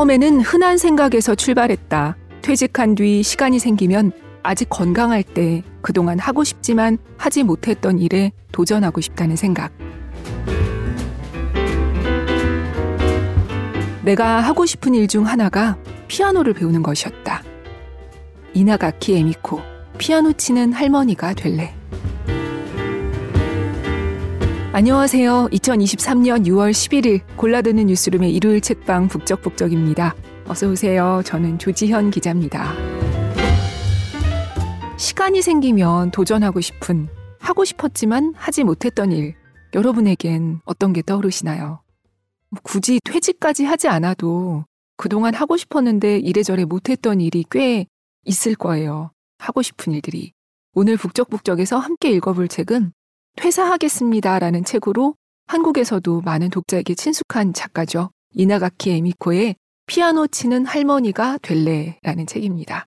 처음에는 흔한 생각에서 출발했다. 퇴직한 뒤 시간이 생기면 아직 건강할 때 그동안 하고 싶지만 하지 못했던 일에 도전하고 싶다는 생각. 내가 하고 싶은 일 중 하나가 피아노를 배우는 것이었다. 이나가키 에미코, 피아노 치는 할머니가 될래. 안녕하세요. 2023년 6월 11일 골라드는 뉴스룸의 일요일 책방 북적북적입니다. 어서 오세요. 저는 조지현 기자입니다. 시간이 생기면 도전하고 싶은, 하고 싶었지만 하지 못했던 일, 여러분에겐 어떤 게 떠오르시나요? 굳이 퇴직까지 하지 않아도 그동안 하고 싶었는데 이래저래 못했던 일이 꽤 있을 거예요. 하고 싶은 일들이. 오늘 북적북적에서 함께 읽어볼 책은 퇴사하겠습니다라는 책으로 한국에서도 많은 독자에게 친숙한 작가죠. 이나가키 에미코의 피아노 치는 할머니가 될래라는 책입니다.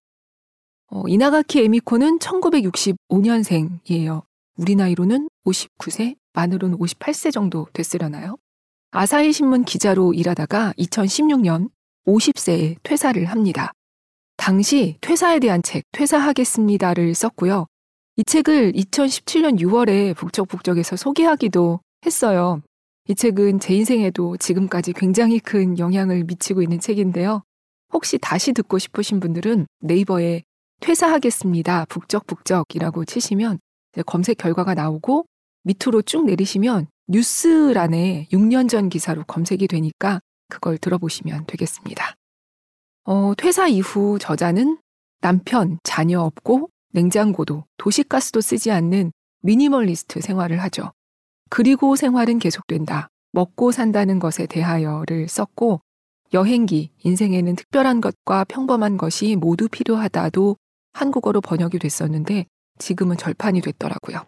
어, 이나가키 에미코는 1965년생이에요. 우리 나이로는 59세, 만으로는 58세 정도 됐으려나요? 아사히 신문 기자로 일하다가 2016년 50세에 퇴사를 합니다. 당시 퇴사에 대한 책, 퇴사하겠습니다를 썼고요. 이 책을 2017년 6월에 북적북적에서 소개하기도 했어요. 이 책은 제 인생에도 지금까지 굉장히 큰 영향을 미치고 있는 책인데요. 혹시 다시 듣고 싶으신 분들은 네이버에 퇴사하겠습니다. 북적북적이라고 치시면 검색 결과가 나오고 밑으로 쭉 내리시면 뉴스란에 6년 전 기사로 검색이 되니까 그걸 들어보시면 되겠습니다. 어, 퇴사 이후 저자는 남편, 자녀 없고 냉장고도 도시가스도 쓰지 않는 미니멀리스트 생활을 하죠. 그리고 생활은 계속된다. 먹고 산다는 것에 대하여를 썼고 여행기, 인생에는 특별한 것과 평범한 것이 모두 필요하다도 한국어로 번역이 됐었는데 지금은 절판이 됐더라고요.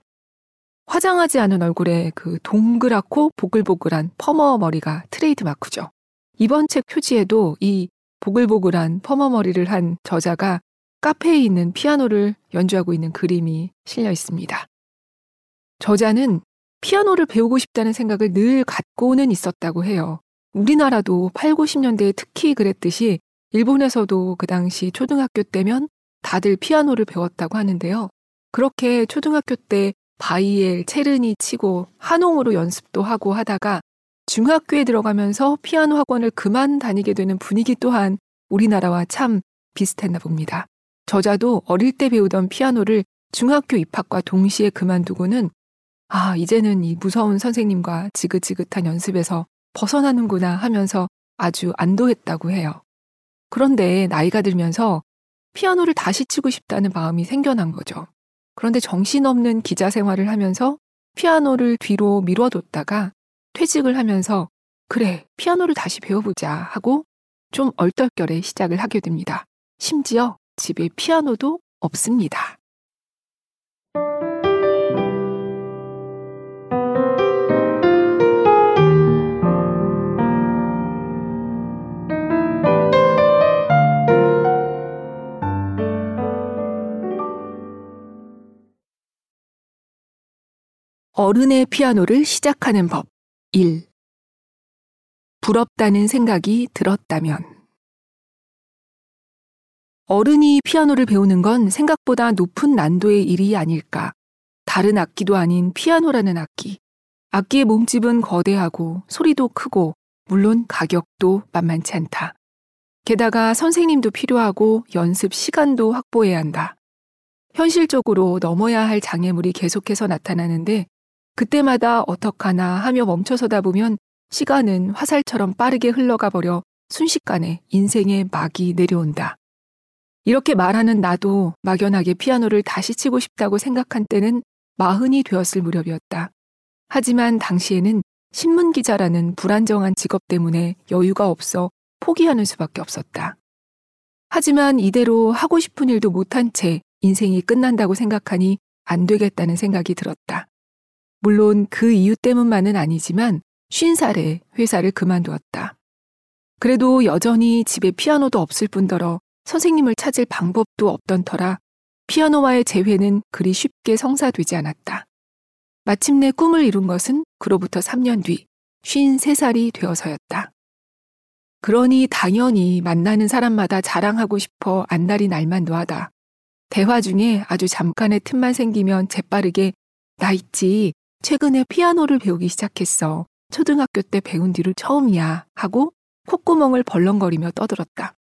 화장하지 않은 얼굴에 그 동그랗고 보글보글한 퍼머 머리가 트레이드 마크죠. 이번 책 표지에도 이 보글보글한 퍼머 머리를 한 저자가 카페에 있는 피아노를 연주하고 있는 그림이 실려 있습니다. 저자는 피아노를 배우고 싶다는 생각을 늘 갖고는 있었다고 해요. 우리나라도 8, 90년대에 특히 그랬듯이 일본에서도 그 당시 초등학교 때면 다들 피아노를 배웠다고 하는데요. 그렇게 초등학교 때 바이엘, 체르니 치고 하농으로 연습도 하고 하다가 중학교에 들어가면서 피아노 학원을 그만 다니게 되는 분위기 또한 우리나라와 참 비슷했나 봅니다. 저자도 어릴 때 배우던 피아노를 중학교 입학과 동시에 그만두고는 아, 이제는 이 무서운 선생님과 지긋지긋한 연습에서 벗어나는구나 하면서 아주 안도했다고 해요. 그런데 나이가 들면서 피아노를 다시 치고 싶다는 마음이 생겨난 거죠. 그런데 정신없는 기자 생활을 하면서 피아노를 뒤로 미뤄뒀다가 퇴직을 하면서 그래, 피아노를 다시 배워보자 하고 좀 얼떨결에 시작을 하게 됩니다. 심지어 집에 피아노도 없습니다. 어른의 피아노를 시작하는 법 1. 부럽다는 생각이 들었다면 어른이 피아노를 배우는 건 생각보다 높은 난도의 일이 아닐까. 다른 악기도 아닌 피아노라는 악기. 악기의 몸집은 거대하고 소리도 크고 물론 가격도 만만치 않다. 게다가 선생님도 필요하고 연습 시간도 확보해야 한다. 현실적으로 넘어야 할 장애물이 계속해서 나타나는데 그때마다 어떡하나 하며 멈춰서다 보면 시간은 화살처럼 빠르게 흘러가 버려 순식간에 인생의 막이 내려온다. 이렇게 말하는 나도 막연하게 피아노를 다시 치고 싶다고 생각한 때는 마흔이 되었을 무렵이었다. 하지만 당시에는 신문 기자라는 불안정한 직업 때문에 여유가 없어 포기하는 수밖에 없었다. 하지만 이대로 하고 싶은 일도 못한 채 인생이 끝난다고 생각하니 안 되겠다는 생각이 들었다. 물론 그 이유 때문만은 아니지만 쉰 살에 회사를 그만두었다. 그래도 여전히 집에 피아노도 없을 뿐더러 선생님을 찾을 방법도 없던 터라 피아노와의 재회는 그리 쉽게 성사되지 않았다. 마침내 꿈을 이룬 것은 그로부터 3년 뒤 53살이 되어서였다. 그러니 당연히 만나는 사람마다 자랑하고 싶어 안달이 날만도 하다. 대화 중에 아주 잠깐의 틈만 생기면 재빠르게 나 있지. 최근에 피아노를 배우기 시작했어. 초등학교 때 배운 뒤로 처음이야. 하고 콧구멍을 벌렁거리며 떠들었다.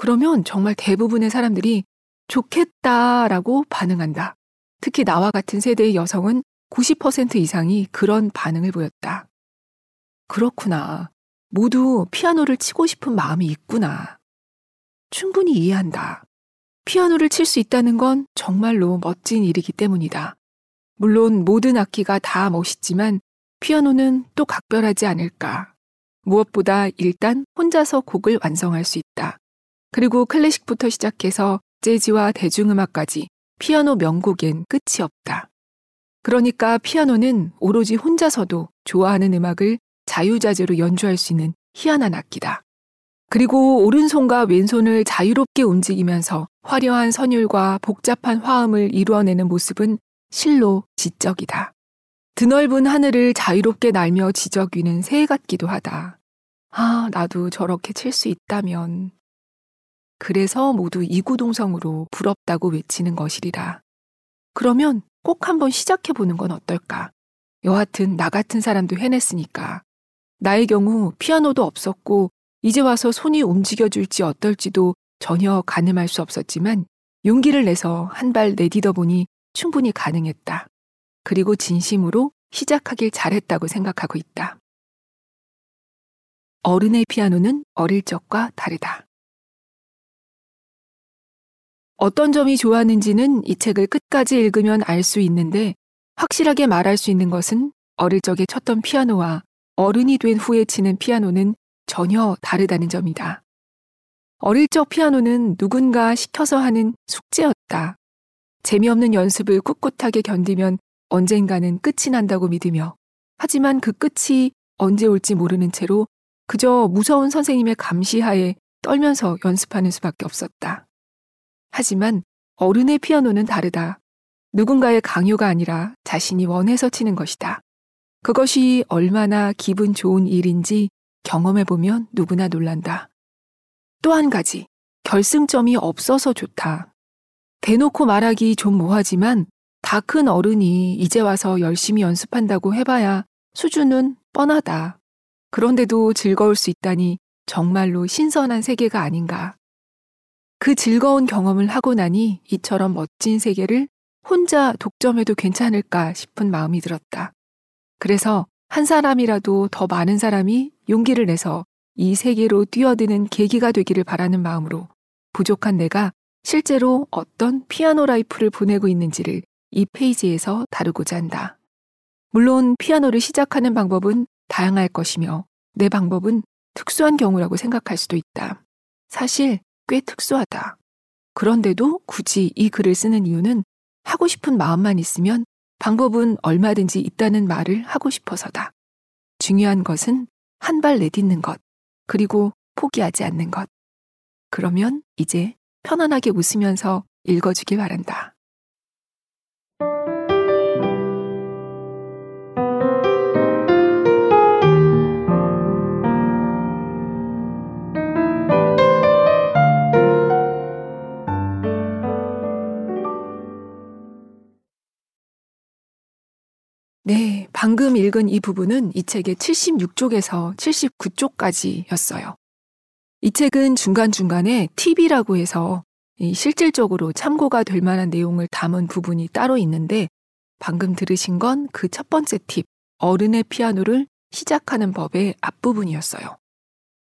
그러면 정말 대부분의 사람들이 좋겠다라고 반응한다. 특히 나와 같은 세대의 여성은 90% 이상이 그런 반응을 보였다. 그렇구나. 모두 피아노를 치고 싶은 마음이 있구나. 충분히 이해한다. 피아노를 칠 수 있다는 건 정말로 멋진 일이기 때문이다. 물론 모든 악기가 다 멋있지만 피아노는 또 각별하지 않을까. 무엇보다 일단 혼자서 곡을 완성할 수 있다. 그리고 클래식부터 시작해서 재즈와 대중음악까지 피아노 명곡엔 끝이 없다. 그러니까 피아노는 오로지 혼자서도 좋아하는 음악을 자유자재로 연주할 수 있는 희한한 악기다. 그리고 오른손과 왼손을 자유롭게 움직이면서 화려한 선율과 복잡한 화음을 이루어내는 모습은 실로 지적이다. 드넓은 하늘을 자유롭게 날며 지저귀는 새 같기도 하다. 아, 나도 저렇게 칠 수 있다면. 그래서 모두 이구동성으로 부럽다고 외치는 것이리라. 그러면 꼭 한번 시작해 보는 건 어떨까? 여하튼 나 같은 사람도 해냈으니까. 나의 경우 피아노도 없었고 이제 와서 손이 움직여줄지 어떨지도 전혀 가늠할 수 없었지만 용기를 내서 한 발 내디뎌 보니 충분히 가능했다. 그리고 진심으로 시작하길 잘했다고 생각하고 있다. 어른의 피아노는 어릴 적과 다르다. 어떤 점이 좋았는지는 이 책을 끝까지 읽으면 알 수 있는데 확실하게 말할 수 있는 것은 어릴 적에 쳤던 피아노와 어른이 된 후에 치는 피아노는 전혀 다르다는 점이다. 어릴 적 피아노는 누군가 시켜서 하는 숙제였다. 재미없는 연습을 꿋꿋하게 견디면 언젠가는 끝이 난다고 믿으며 하지만 그 끝이 언제 올지 모르는 채로 그저 무서운 선생님의 감시하에 떨면서 연습하는 수밖에 없었다. 하지만 어른의 피아노는 다르다. 누군가의 강요가 아니라 자신이 원해서 치는 것이다. 그것이 얼마나 기분 좋은 일인지 경험해보면 누구나 놀란다. 또 한 가지, 결승점이 없어서 좋다. 대놓고 말하기 좀 뭐하지만 다 큰 어른이 이제 와서 열심히 연습한다고 해봐야 수준은 뻔하다. 그런데도 즐거울 수 있다니 정말로 신선한 세계가 아닌가. 그 즐거운 경험을 하고 나니 이처럼 멋진 세계를 혼자 독점해도 괜찮을까 싶은 마음이 들었다. 그래서 한 사람이라도 더 많은 사람이 용기를 내서 이 세계로 뛰어드는 계기가 되기를 바라는 마음으로 부족한 내가 실제로 어떤 피아노 life를 보내고 있는지를 이 페이지에서 다루고자 한다. 물론 피아노를 시작하는 방법은 다양할 것이며 내 방법은 특수한 경우라고 생각할 수도 있다. 사실 꽤 특수하다. 그런데도 굳이 이 글을 쓰는 이유는 하고 싶은 마음만 있으면 방법은 얼마든지 있다는 말을 하고 싶어서다. 중요한 것은 한 발 내딛는 것, 그리고 포기하지 않는 것. 그러면 이제 편안하게 웃으면서 읽어주길 바란다. 방금 읽은 이 부분은 이 책의 76쪽에서 79쪽까지였어요. 이 책은 중간중간에 팁이라고 해서 실질적으로 참고가 될 만한 내용을 담은 부분이 따로 있는데 방금 들으신 건 그 첫 번째 팁, 어른의 피아노를 시작하는 법의 앞부분이었어요.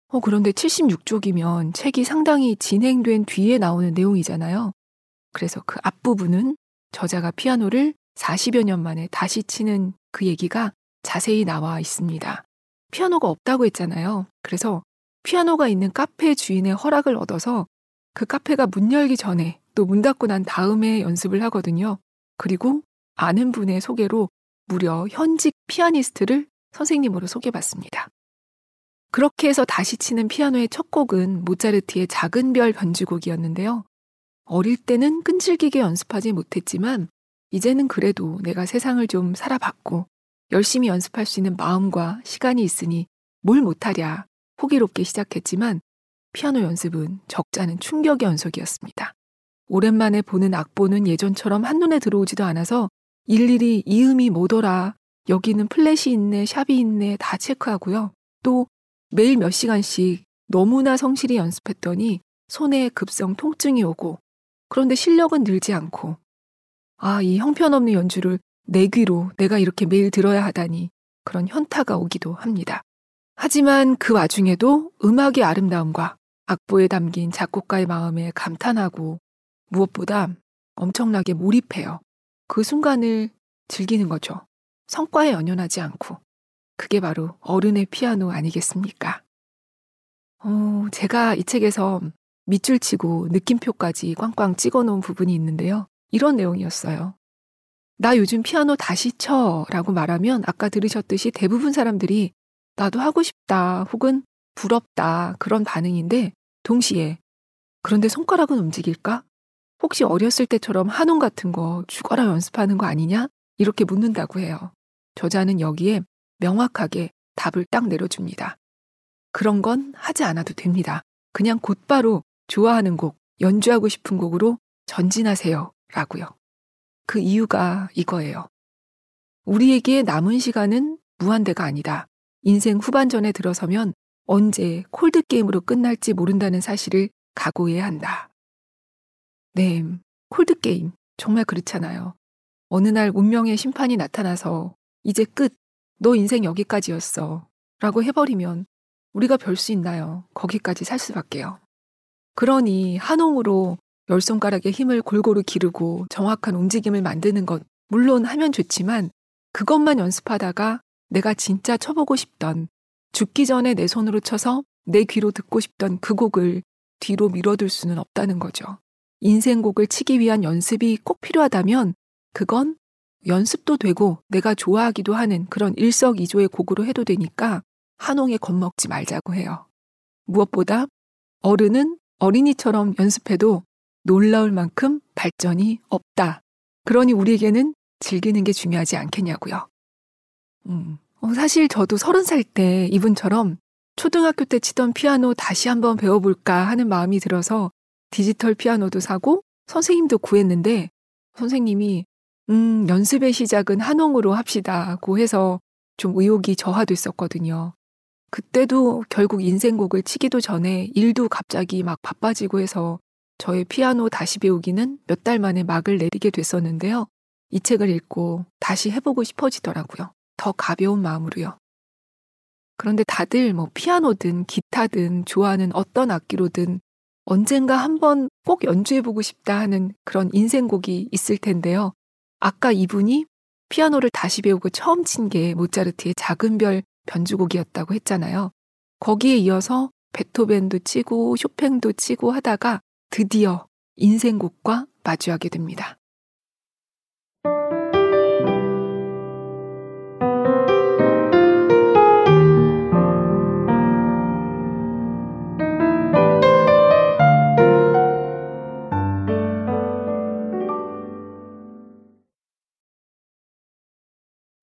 어, 그런데 76쪽이면 책이 상당히 진행된 뒤에 나오는 내용이잖아요. 그래서 그 앞부분은 저자가 피아노를 40여 년 만에 다시 치는 그 얘기가 자세히 나와 있습니다. 피아노가 없다고 했잖아요. 그래서 피아노가 있는 카페 주인의 허락을 얻어서 그 카페가 문 열기 전에 또 문 닫고 난 다음에 연습을 하거든요. 그리고 아는 분의 소개로 무려 현직 피아니스트를 선생님으로 소개받습니다. 그렇게 해서 다시 치는 피아노의 첫 곡은 모차르트의 작은 별 변주곡이었는데요. 어릴 때는 끈질기게 연습하지 못했지만 이제는 그래도 내가 세상을 좀 살아봤고 열심히 연습할 수 있는 마음과 시간이 있으니 뭘 못하랴 호기롭게 시작했지만 피아노 연습은 적잖은 충격의 연속이었습니다. 오랜만에 보는 악보는 예전처럼 한눈에 들어오지도 않아서 일일이 이음이 뭐더라, 여기는 플랫이 있네, 샵이 있네 다 체크하고요. 또 매일 몇 시간씩 너무나 성실히 연습했더니 손에 급성 통증이 오고 그런데 실력은 늘지 않고 아, 이 형편없는 연주를 내 귀로 내가 이렇게 매일 들어야 하다니 그런 현타가 오기도 합니다. 하지만 그 와중에도 음악의 아름다움과 악보에 담긴 작곡가의 마음에 감탄하고 무엇보다 엄청나게 몰입해요. 그 순간을 즐기는 거죠. 성과에 연연하지 않고. 그게 바로 어른의 피아노 아니겠습니까? 어, 제가 이 책에서 밑줄 치고 느낌표까지 꽝꽝 찍어 놓은 부분이 있는데요. 이런 내용이었어요. 나 요즘 피아노 다시 쳐 라고 말하면 아까 들으셨듯이 대부분 사람들이 나도 하고 싶다 혹은 부럽다 그런 반응인데 동시에 그런데 손가락은 움직일까? 혹시 어렸을 때처럼 한홍 같은 거 죽어라 연습하는 거 아니냐? 이렇게 묻는다고 해요. 저자는 여기에 명확하게 답을 딱 내려줍니다. 그런 건 하지 않아도 됩니다. 그냥 곧바로 좋아하는 곡, 연주하고 싶은 곡으로 전진하세요. 라고요. 그 이유가 이거예요. 우리에게 남은 시간은 무한대가 아니다. 인생 후반전에 들어서면 언제 콜드게임으로 끝날지 모른다는 사실을 각오해야 한다. 네, 콜드게임. 정말 그렇잖아요. 어느 날 운명의 심판이 나타나서 이제 끝. 너 인생 여기까지였어. 라고 해버리면 우리가 별 수 있나요? 거기까지 살 수밖에요. 그러니 한홍으로 열 손가락의 힘을 골고루 기르고 정확한 움직임을 만드는 것 물론 하면 좋지만 그것만 연습하다가 내가 진짜 쳐보고 싶던 죽기 전에 내 손으로 쳐서 내 귀로 듣고 싶던 그 곡을 뒤로 밀어둘 수는 없다는 거죠. 인생곡을 치기 위한 연습이 꼭 필요하다면 그건 연습도 되고 내가 좋아하기도 하는 그런 일석이조의 곡으로 해도 되니까 한홍에 겁먹지 말자고 해요. 무엇보다 어른은 어린이처럼 연습해도 놀라울 만큼 발전이 없다. 그러니 우리에게는 즐기는 게 중요하지 않겠냐고요. 음, 어, 사실 저도 서른 살 때 이분처럼 초등학교 때 치던 피아노 다시 한번 배워볼까 하는 마음이 들어서 디지털 피아노도 사고 선생님도 구했는데 선생님이 음, 연습의 시작은 한홍으로 합시다고 해서 좀 의욕이 저하됐었거든요. 그때도 결국 인생곡을 치기도 전에 일도 갑자기 막 바빠지고 해서 저의 피아노 다시 배우기는 몇 달 만에 막을 내리게 됐었는데요. 이 책을 읽고 다시 해보고 싶어지더라고요. 더 가벼운 마음으로요. 그런데 다들 뭐 피아노든 기타든 좋아하는 어떤 악기로든 언젠가 한번 꼭 연주해보고 싶다 하는 그런 인생곡이 있을 텐데요. 아까 이분이 피아노를 다시 배우고 처음 친 게 모차르트의 작은 별 변주곡이었다고 했잖아요. 거기에 이어서 베토벤도 치고 쇼팽도 치고 하다가 드디어 인생곡과 마주하게 됩니다.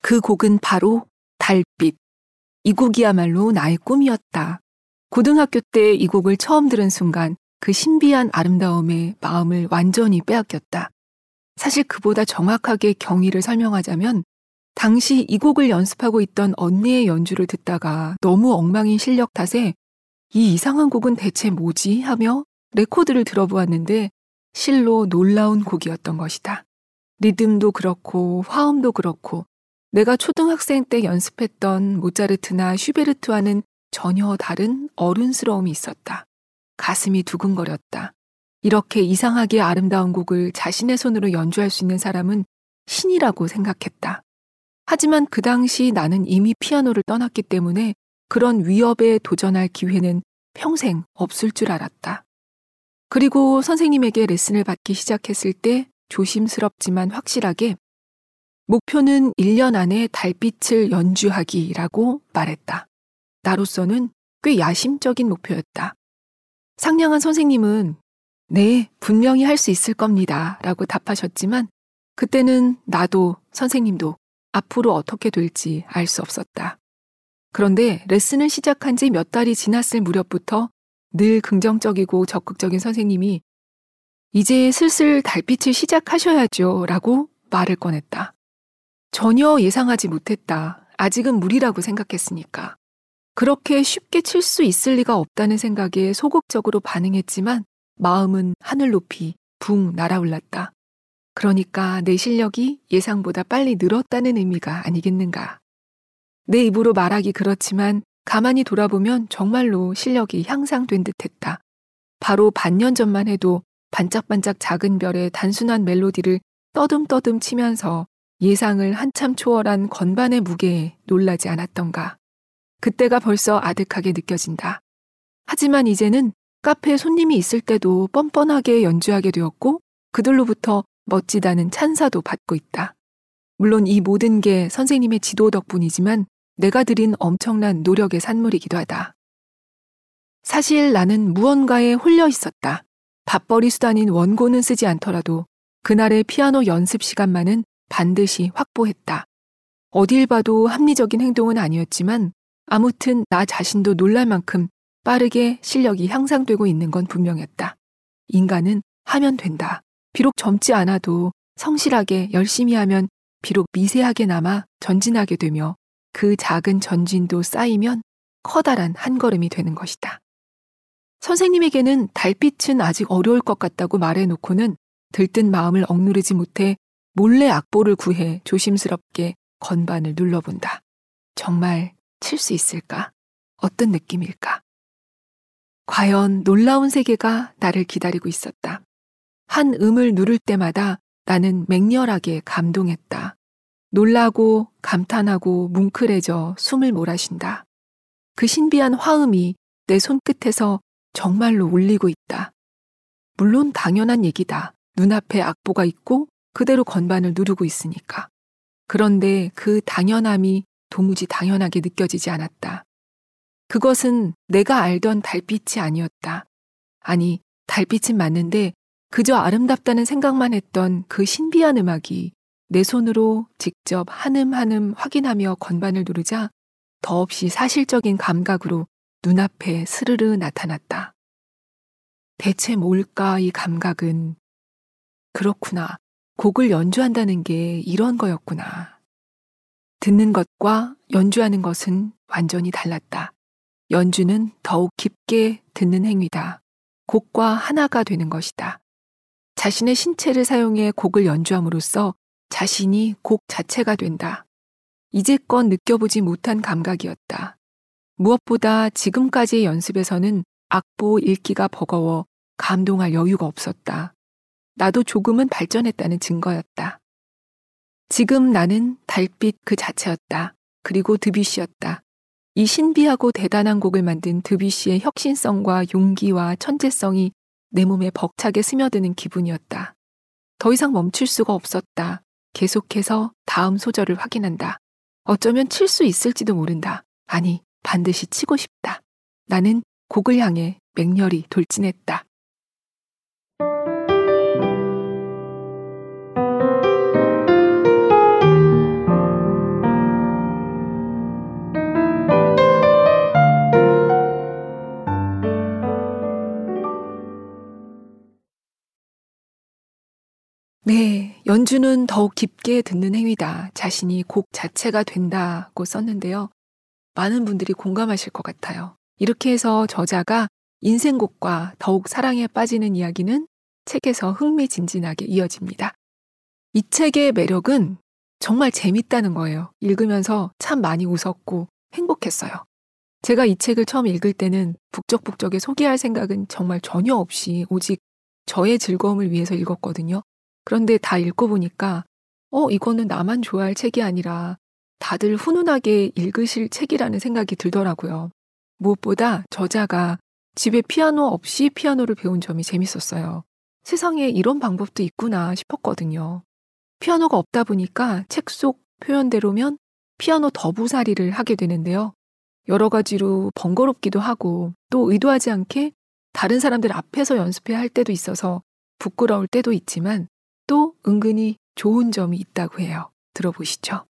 그 곡은 바로 달빛. 이 곡이야말로 나의 꿈이었다. 고등학교 때 이 곡을 처음 들은 순간 그 신비한 아름다움에 마음을 완전히 빼앗겼다. 사실 그보다 정확하게 경위를 설명하자면 당시 이 곡을 연습하고 있던 언니의 연주를 듣다가 너무 엉망인 실력 탓에 이 이상한 곡은 대체 뭐지 하며 레코드를 들어보았는데 실로 놀라운 곡이었던 것이다. 리듬도 그렇고 화음도 그렇고 내가 초등학생 때 연습했던 모차르트나 슈베르트와는 전혀 다른 어른스러움이 있었다. 가슴이 두근거렸다. 이렇게 이상하게 아름다운 곡을 자신의 손으로 연주할 수 있는 사람은 신이라고 생각했다. 하지만 그 당시 나는 이미 피아노를 떠났기 때문에 그런 위협에 도전할 기회는 평생 없을 줄 알았다. 그리고 선생님에게 레슨을 받기 시작했을 때 조심스럽지만 확실하게 목표는 1년 안에 달빛을 연주하기라고 말했다. 나로서는 꽤 야심적인 목표였다. 상냥한 선생님은 네, 분명히 할 수 있을 겁니다. 라고 답하셨지만 그때는 나도 선생님도 앞으로 어떻게 될지 알 수 없었다. 그런데 레슨을 시작한 지 몇 달이 지났을 무렵부터 늘 긍정적이고 적극적인 선생님이 이제 슬슬 달빛을 시작하셔야죠 라고 말을 꺼냈다. 전혀 예상하지 못했다. 아직은 무리라고 생각했으니까. 그렇게 쉽게 칠 수 있을 리가 없다는 생각에 소극적으로 반응했지만 마음은 하늘 높이 붕 날아올랐다. 그러니까 내 실력이 예상보다 빨리 늘었다는 의미가 아니겠는가. 내 입으로 말하기 그렇지만 가만히 돌아보면 정말로 실력이 향상된 듯 했다. 바로 반년 전만 해도 반짝반짝 작은 별의 단순한 멜로디를 떠듬떠듬 치면서 예상을 한참 초월한 건반의 무게에 놀라지 않았던가. 그때가 벌써 아득하게 느껴진다. 하지만 이제는 카페에 손님이 있을 때도 뻔뻔하게 연주하게 되었고 그들로부터 멋지다는 찬사도 받고 있다. 물론 이 모든 게 선생님의 지도 덕분이지만 내가 들인 엄청난 노력의 산물이기도 하다. 사실 나는 무언가에 홀려 있었다. 밥벌이 수단인 원고는 쓰지 않더라도 그날의 피아노 연습 시간만은 반드시 확보했다. 어딜 봐도 합리적인 행동은 아니었지만 아무튼 나 자신도 놀랄 만큼 빠르게 실력이 향상되고 있는 건 분명했다. 인간은 하면 된다. 비록 젊지 않아도 성실하게 열심히 하면 비록 미세하게나마 전진하게 되며 그 작은 전진도 쌓이면 커다란 한 걸음이 되는 것이다. 선생님에게는 달빛은 아직 어려울 것 같다고 말해놓고는 들뜬 마음을 억누르지 못해 몰래 악보를 구해 조심스럽게 건반을 눌러본다. 정말 칠 수 있을까? 어떤 느낌일까? 과연 놀라운 세계가 나를 기다리고 있었다. 한 음을 누를 때마다 나는 맹렬하게 감동했다. 놀라고 감탄하고 뭉클해져 숨을 몰아쉰다. 그 신비한 화음이 내 손끝에서 정말로 울리고 있다. 물론 당연한 얘기다. 눈앞에 악보가 있고 그대로 건반을 누르고 있으니까. 그런데 그 당연함이 도무지 당연하게 느껴지지 않았다. 그것은 내가 알던 달빛이 아니었다. 아니, 달빛은 맞는데 그저 아름답다는 생각만 했던 그 신비한 음악이 내 손으로 직접 한음 한음 확인하며 건반을 누르자 더없이 사실적인 감각으로 눈앞에 스르르 나타났다. 대체 뭘까 이 감각은? 그렇구나. 곡을 연주한다는 게 이런 거였구나. 듣는 것과 연주하는 것은 완전히 달랐다. 연주는 더욱 깊게 듣는 행위다. 곡과 하나가 되는 것이다. 자신의 신체를 사용해 곡을 연주함으로써 자신이 곡 자체가 된다. 이제껏 느껴보지 못한 감각이었다. 무엇보다 지금까지의 연습에서는 악보 읽기가 버거워 감동할 여유가 없었다. 나도 조금은 발전했다는 증거였다. 지금 나는 달빛 그 자체였다. 그리고 드뷔시였다. 이 신비하고 대단한 곡을 만든 드뷔시의 혁신성과 용기와 천재성이 내 몸에 벅차게 스며드는 기분이었다. 더 이상 멈출 수가 없었다. 계속해서 다음 소절을 확인한다. 어쩌면 칠 수 있을지도 모른다. 아니, 반드시 치고 싶다. 나는 곡을 향해 맹렬히 돌진했다. 네, 연주는 더욱 깊게 듣는 행위다. 자신이 곡 자체가 된다고 썼는데요. 많은 분들이 공감하실 것 같아요. 이렇게 해서 저자가 인생곡과 더욱 사랑에 빠지는 이야기는 책에서 흥미진진하게 이어집니다. 이 책의 매력은 정말 재밌다는 거예요. 읽으면서 참 많이 웃었고 행복했어요. 제가 이 책을 처음 읽을 때는 북적북적에 소개할 생각은 정말 전혀 없이 오직 저의 즐거움을 위해서 읽었거든요. 그런데 다 읽고 보니까 어, 이거는 나만 좋아할 책이 아니라 다들 훈훈하게 읽으실 책이라는 생각이 들더라고요. 무엇보다 저자가 집에 피아노 없이 피아노를 배운 점이 재밌었어요. 세상에 이런 방법도 있구나 싶었거든요. 피아노가 없다 보니까 책 속 표현대로면 피아노 더부살이를 하게 되는데요. 여러 가지로 번거롭기도 하고 또 의도하지 않게 다른 사람들 앞에서 연습해야 할 때도 있어서 부끄러울 때도 있지만 또 은근히 좋은 점이 있다고 해요. 들어보시죠.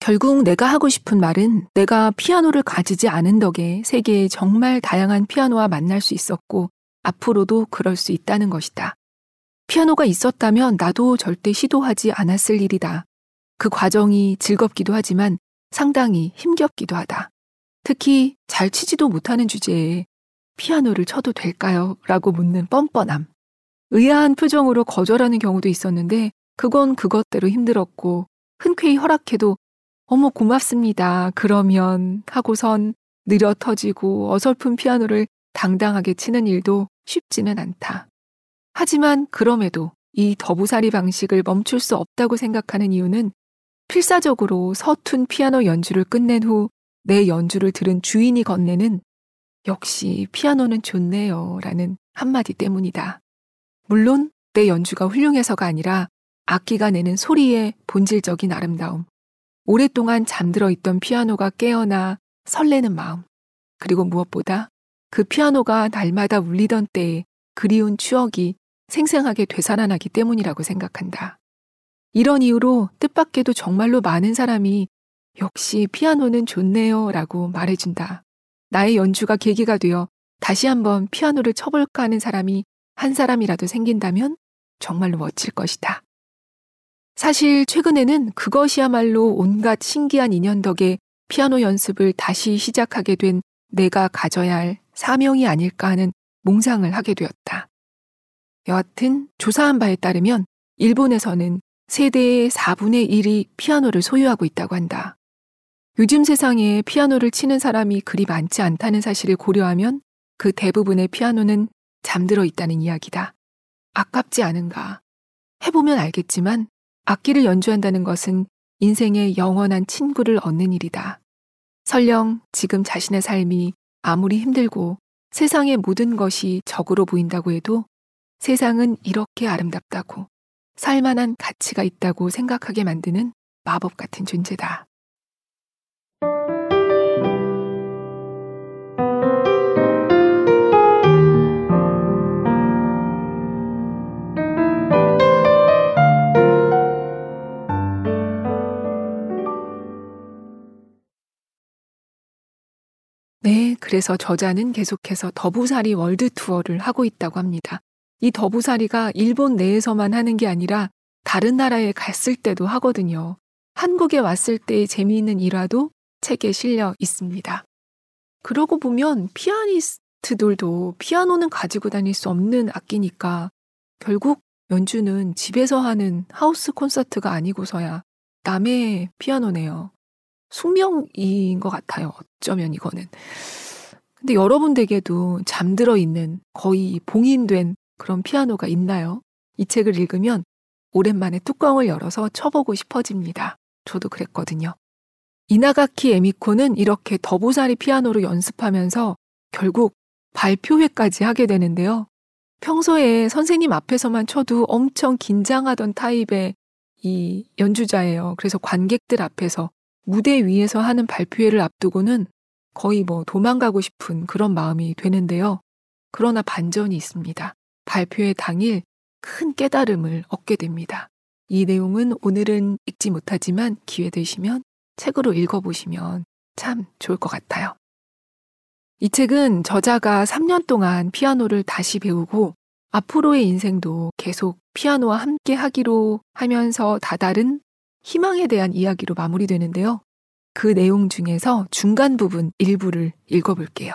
결국 내가 하고 싶은 말은 내가 피아노를 가지지 않은 덕에 세계의 정말 다양한 피아노와 만날 수 있었고 앞으로도 그럴 수 있다는 것이다. 피아노가 있었다면 나도 절대 시도하지 않았을 일이다. 그 과정이 즐겁기도 하지만 상당히 힘겹기도 하다. 특히 잘 치지도 못하는 주제에 피아노를 쳐도 될까요? 라고 묻는 뻔뻔함. 의아한 표정으로 거절하는 경우도 있었는데 그건 그것대로 힘들었고 흔쾌히 허락해도 어머 고맙습니다. 그러면 하고선 느려 터지고 어설픈 피아노를 당당하게 치는 일도 쉽지는 않다. 하지만 그럼에도 이 더부살이 방식을 멈출 수 없다고 생각하는 이유는 필사적으로 서툰 피아노 연주를 끝낸 후 내 연주를 들은 주인이 건네는 역시 피아노는 좋네요 라는 한마디 때문이다. 물론 내 연주가 훌륭해서가 아니라 악기가 내는 소리의 본질적인 아름다움, 오랫동안 잠들어 있던 피아노가 깨어나 설레는 마음, 그리고 무엇보다 그 피아노가 날마다 울리던 때의 그리운 추억이 생생하게 되살아나기 때문이라고 생각한다. 이런 이유로 뜻밖에도 정말로 많은 사람이 역시 피아노는 좋네요 라고 말해준다. 나의 연주가 계기가 되어 다시 한번 피아노를 쳐볼까 하는 사람이 한 사람이라도 생긴다면 정말로 멋질 것이다. 사실 최근에는 그것이야말로 온갖 신기한 인연 덕에 피아노 연습을 다시 시작하게 된 내가 가져야 할 사명이 아닐까 하는 몽상을 하게 되었다. 여하튼 조사한 바에 따르면 일본에서는 세대의 4분의 1이 피아노를 소유하고 있다고 한다. 요즘 세상에 피아노를 치는 사람이 그리 많지 않다는 사실을 고려하면 그 대부분의 피아노는 잠들어 있다는 이야기다. 아깝지 않은가. 해보면 알겠지만 악기를 연주한다는 것은 인생의 영원한 친구를 얻는 일이다. 설령 지금 자신의 삶이 아무리 힘들고 세상의 모든 것이 적으로 보인다고 해도 세상은 이렇게 아름답다고 살만한 가치가 있다고 생각하게 만드는 마법 같은 존재다. 네, 그래서 저자는 계속해서 더부살이 월드 투어를 하고 있다고 합니다. 이 더부살이가 일본 내에서만 하는 게 아니라 다른 나라에 갔을 때도 하거든요. 한국에 왔을 때의 재미있는 일화도 책에 실려 있습니다. 그러고 보면 피아니스트들도 피아노는 가지고 다닐 수 없는 악기니까 결국 연주는 집에서 하는 하우스 콘서트가 아니고서야 남의 피아노네요. 숙명인 것 같아요. 어쩌면 이거는. 근데 여러분 댁에도 잠들어 있는 거의 봉인된 그런 피아노가 있나요? 이 책을 읽으면 오랜만에 뚜껑을 열어서 쳐보고 싶어집니다. 저도 그랬거든요. 이나가키 에미코는 이렇게 더부살이 피아노로 연습하면서 결국 발표회까지 하게 되는데요. 평소에 선생님 앞에서만 쳐도 엄청 긴장하던 타입의 이 연주자예요. 그래서 관객들 앞에서 무대 위에서 하는 발표회를 앞두고는 거의 뭐 도망가고 싶은 그런 마음이 되는데요. 그러나 반전이 있습니다. 발표회 당일 큰 깨달음을 얻게 됩니다. 이 내용은 오늘은 읽지 못하지만 기회 되시면 책으로 읽어보시면 참 좋을 것 같아요. 이 책은 저자가 3년 동안 피아노를 다시 배우고 앞으로의 인생도 계속 피아노와 함께 하기로 하면서 다다른 희망에 대한 이야기로 마무리되는데요. 그 내용 중에서 중간 부분 일부를 읽어볼게요.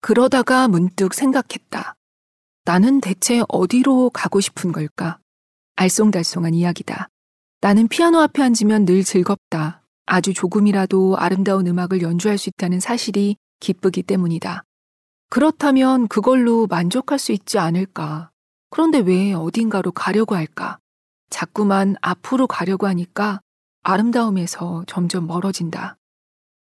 그러다가 문득 생각했다. 나는 대체 어디로 가고 싶은 걸까? 알쏭달쏭한 이야기다. 나는 피아노 앞에 앉으면 늘 즐겁다. 아주 조금이라도 아름다운 음악을 연주할 수 있다는 사실이 기쁘기 때문이다. 그렇다면 그걸로 만족할 수 있지 않을까? 그런데 왜 어딘가로 가려고 할까? 자꾸만 앞으로 가려고 하니까 아름다움에서 점점 멀어진다.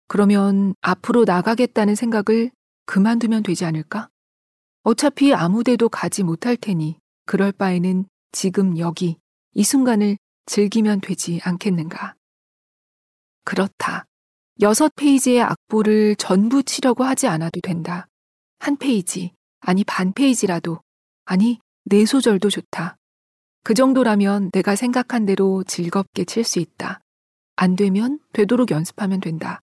그러면 앞으로 나가겠다는 생각을 그만두면 되지 않을까? 어차피 아무 데도 가지 못할 테니 그럴 바에는 지금 여기 이 순간을 즐기면 되지 않겠는가. 그렇다. 여섯 페이지의 악보를 전부 치려고 하지 않아도 된다. 한 페이지, 아니 반 페이지라도, 아니 네 소절도 좋다. 그 정도라면 내가 생각한 대로 즐겁게 칠 수 있다. 안 되면 되도록 연습하면 된다.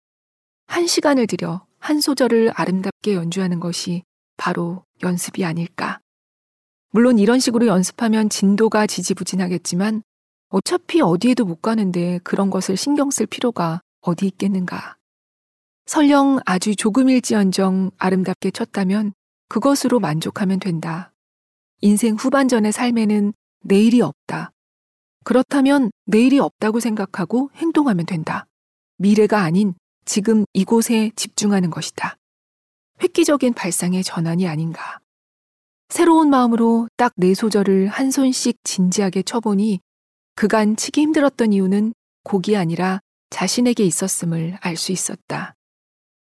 한 시간을 들여 한 소절을 아름답게 연주하는 것이 바로 연습이 아닐까. 물론 이런 식으로 연습하면 진도가 지지부진하겠지만 어차피 어디에도 못 가는데 그런 것을 신경 쓸 필요가 어디 있겠는가. 설령 아주 조금일지언정 아름답게 쳤다면 그것으로 만족하면 된다. 인생 후반전의 삶에는 내일이 없다. 그렇다면 내일이 없다고 생각하고 행동하면 된다. 미래가 아닌 지금 이곳에 집중하는 것이다. 획기적인 발상의 전환이 아닌가. 새로운 마음으로 딱 네 소절을 한 손씩 진지하게 쳐보니 그간 치기 힘들었던 이유는 곡이 아니라 자신에게 있었음을 알 수 있었다.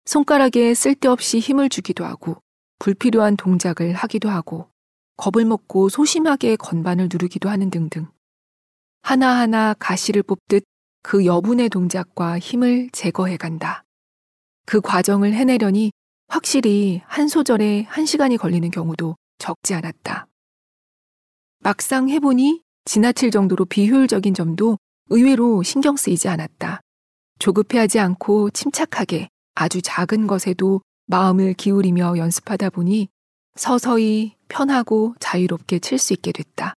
손가락에 쓸데없이 힘을 주기도 하고 불필요한 동작을 하기도 하고 겁을 먹고 소심하게 건반을 누르기도 하는 등등. 하나하나 가시를 뽑듯 그 여분의 동작과 힘을 제거해 간다. 그 과정을 해내려니 확실히 한 소절에 한 시간이 걸리는 경우도 적지 않았다. 막상 해보니 지나칠 정도로 비효율적인 점도 의외로 신경 쓰이지 않았다. 조급해하지 않고 침착하게 아주 작은 것에도 마음을 기울이며 연습하다 보니 서서히 편하고 자유롭게 칠 수 있게 됐다.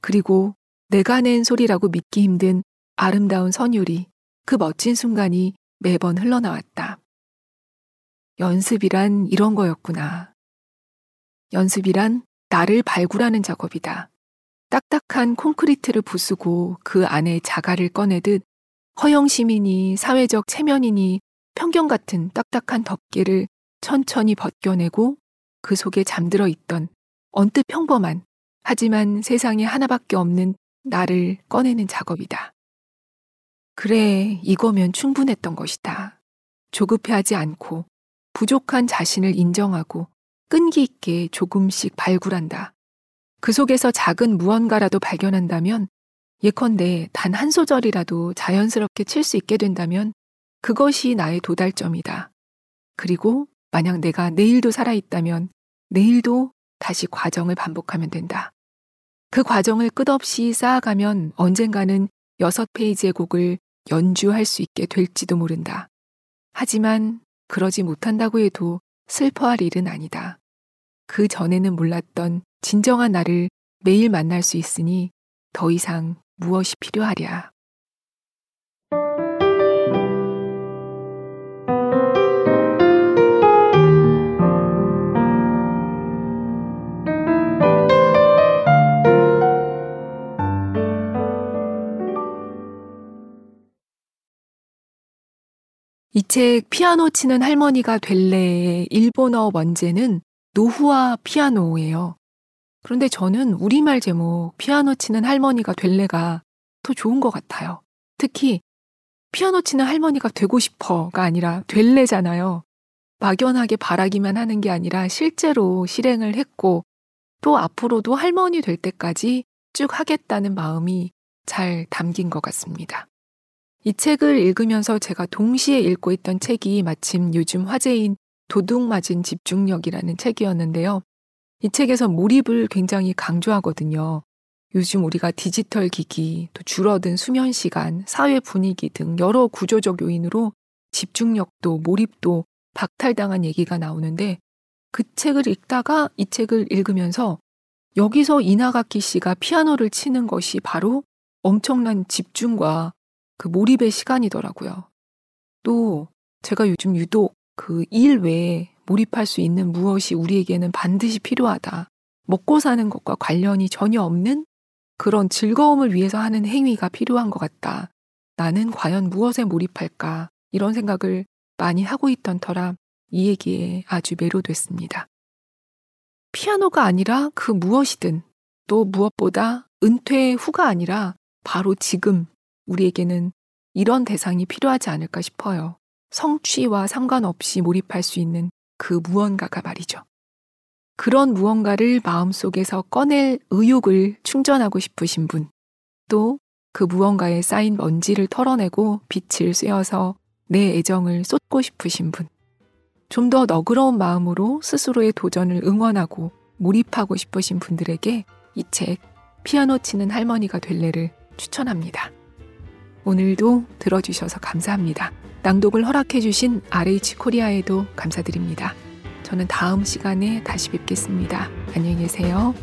그리고 내가 낸 소리라고 믿기 힘든 아름다운 선율이 그 멋진 순간이 매번 흘러나왔다. 연습이란 이런 거였구나. 연습이란 나를 발굴하는 작업이다. 딱딱한 콘크리트를 부수고 그 안에 자갈을 꺼내듯 허영 시민이 사회적 체면이니 편견 같은 딱딱한 덮개를 천천히 벗겨내고 그 속에 잠들어 있던 언뜻 평범한 하지만 세상에 하나밖에 없는 나를 꺼내는 작업이다. 그래, 이거면 충분했던 것이다. 조급해하지 않고 부족한 자신을 인정하고 끈기 있게 조금씩 발굴한다. 그 속에서 작은 무언가라도 발견한다면 예컨대 단 한 소절이라도 자연스럽게 칠 수 있게 된다면 그것이 나의 도달점이다. 그리고 만약 내가 내일도 살아있다면 내일도 다시 과정을 반복하면 된다. 그 과정을 끝없이 쌓아가면 언젠가는 여섯 페이지의 곡을 연주할 수 있게 될지도 모른다. 하지만 그러지 못한다고 해도 슬퍼할 일은 아니다. 그 전에는 몰랐던 진정한 나를 매일 만날 수 있으니 더 이상 무엇이 필요하랴. 이 책 피아노 치는 할머니가 될래의 일본어 원제는 노후와 피아노예요. 그런데 저는 우리말 제목 피아노 치는 할머니가 될래가 더 좋은 것 같아요. 특히 피아노 치는 할머니가 되고 싶어가 아니라 될래잖아요. 막연하게 바라기만 하는 게 아니라 실제로 실행을 했고 또 앞으로도 할머니 될 때까지 쭉 하겠다는 마음이 잘 담긴 것 같습니다. 이 책을 읽으면서 제가 동시에 읽고 있던 책이 마침 요즘 화제인 도둑 맞은 집중력이라는 책이었는데요. 이 책에서 몰입을 굉장히 강조하거든요. 요즘 우리가 디지털 기기, 또 줄어든 수면 시간, 사회 분위기 등 여러 구조적 요인으로 집중력도 몰입도 박탈당한 얘기가 나오는데 그 책을 읽다가 이 책을 읽으면서 여기서 이나가키 씨가 피아노를 치는 것이 바로 엄청난 집중과 그 몰입의 시간이더라고요. 또 제가 요즘 유독 그 일 외에 몰입할 수 있는 무엇이 우리에게는 반드시 필요하다. 먹고 사는 것과 관련이 전혀 없는 그런 즐거움을 위해서 하는 행위가 필요한 것 같다. 나는 과연 무엇에 몰입할까? 이런 생각을 많이 하고 있던 터라 이 얘기에 아주 매료됐습니다. 피아노가 아니라 그 무엇이든 또 무엇보다 은퇴 후가 아니라 바로 지금 우리에게는 이런 대상이 필요하지 않을까 싶어요. 성취와 상관없이 몰입할 수 있는 그 무언가가 말이죠. 그런 무언가를 마음속에서 꺼낼 의욕을 충전하고 싶으신 분, 또 그 무언가에 쌓인 먼지를 털어내고 빛을 쐬어서 내 애정을 쏟고 싶으신 분. 좀 더 너그러운 마음으로 스스로의 도전을 응원하고 몰입하고 싶으신 분들에게 이 책 피아노 치는 할머니가 될래를 추천합니다. 오늘도 들어주셔서 감사합니다. 낭독을 허락해 주신 RH 코리아에도 감사드립니다. 저는 다음 시간에 다시 뵙겠습니다. 안녕히 계세요.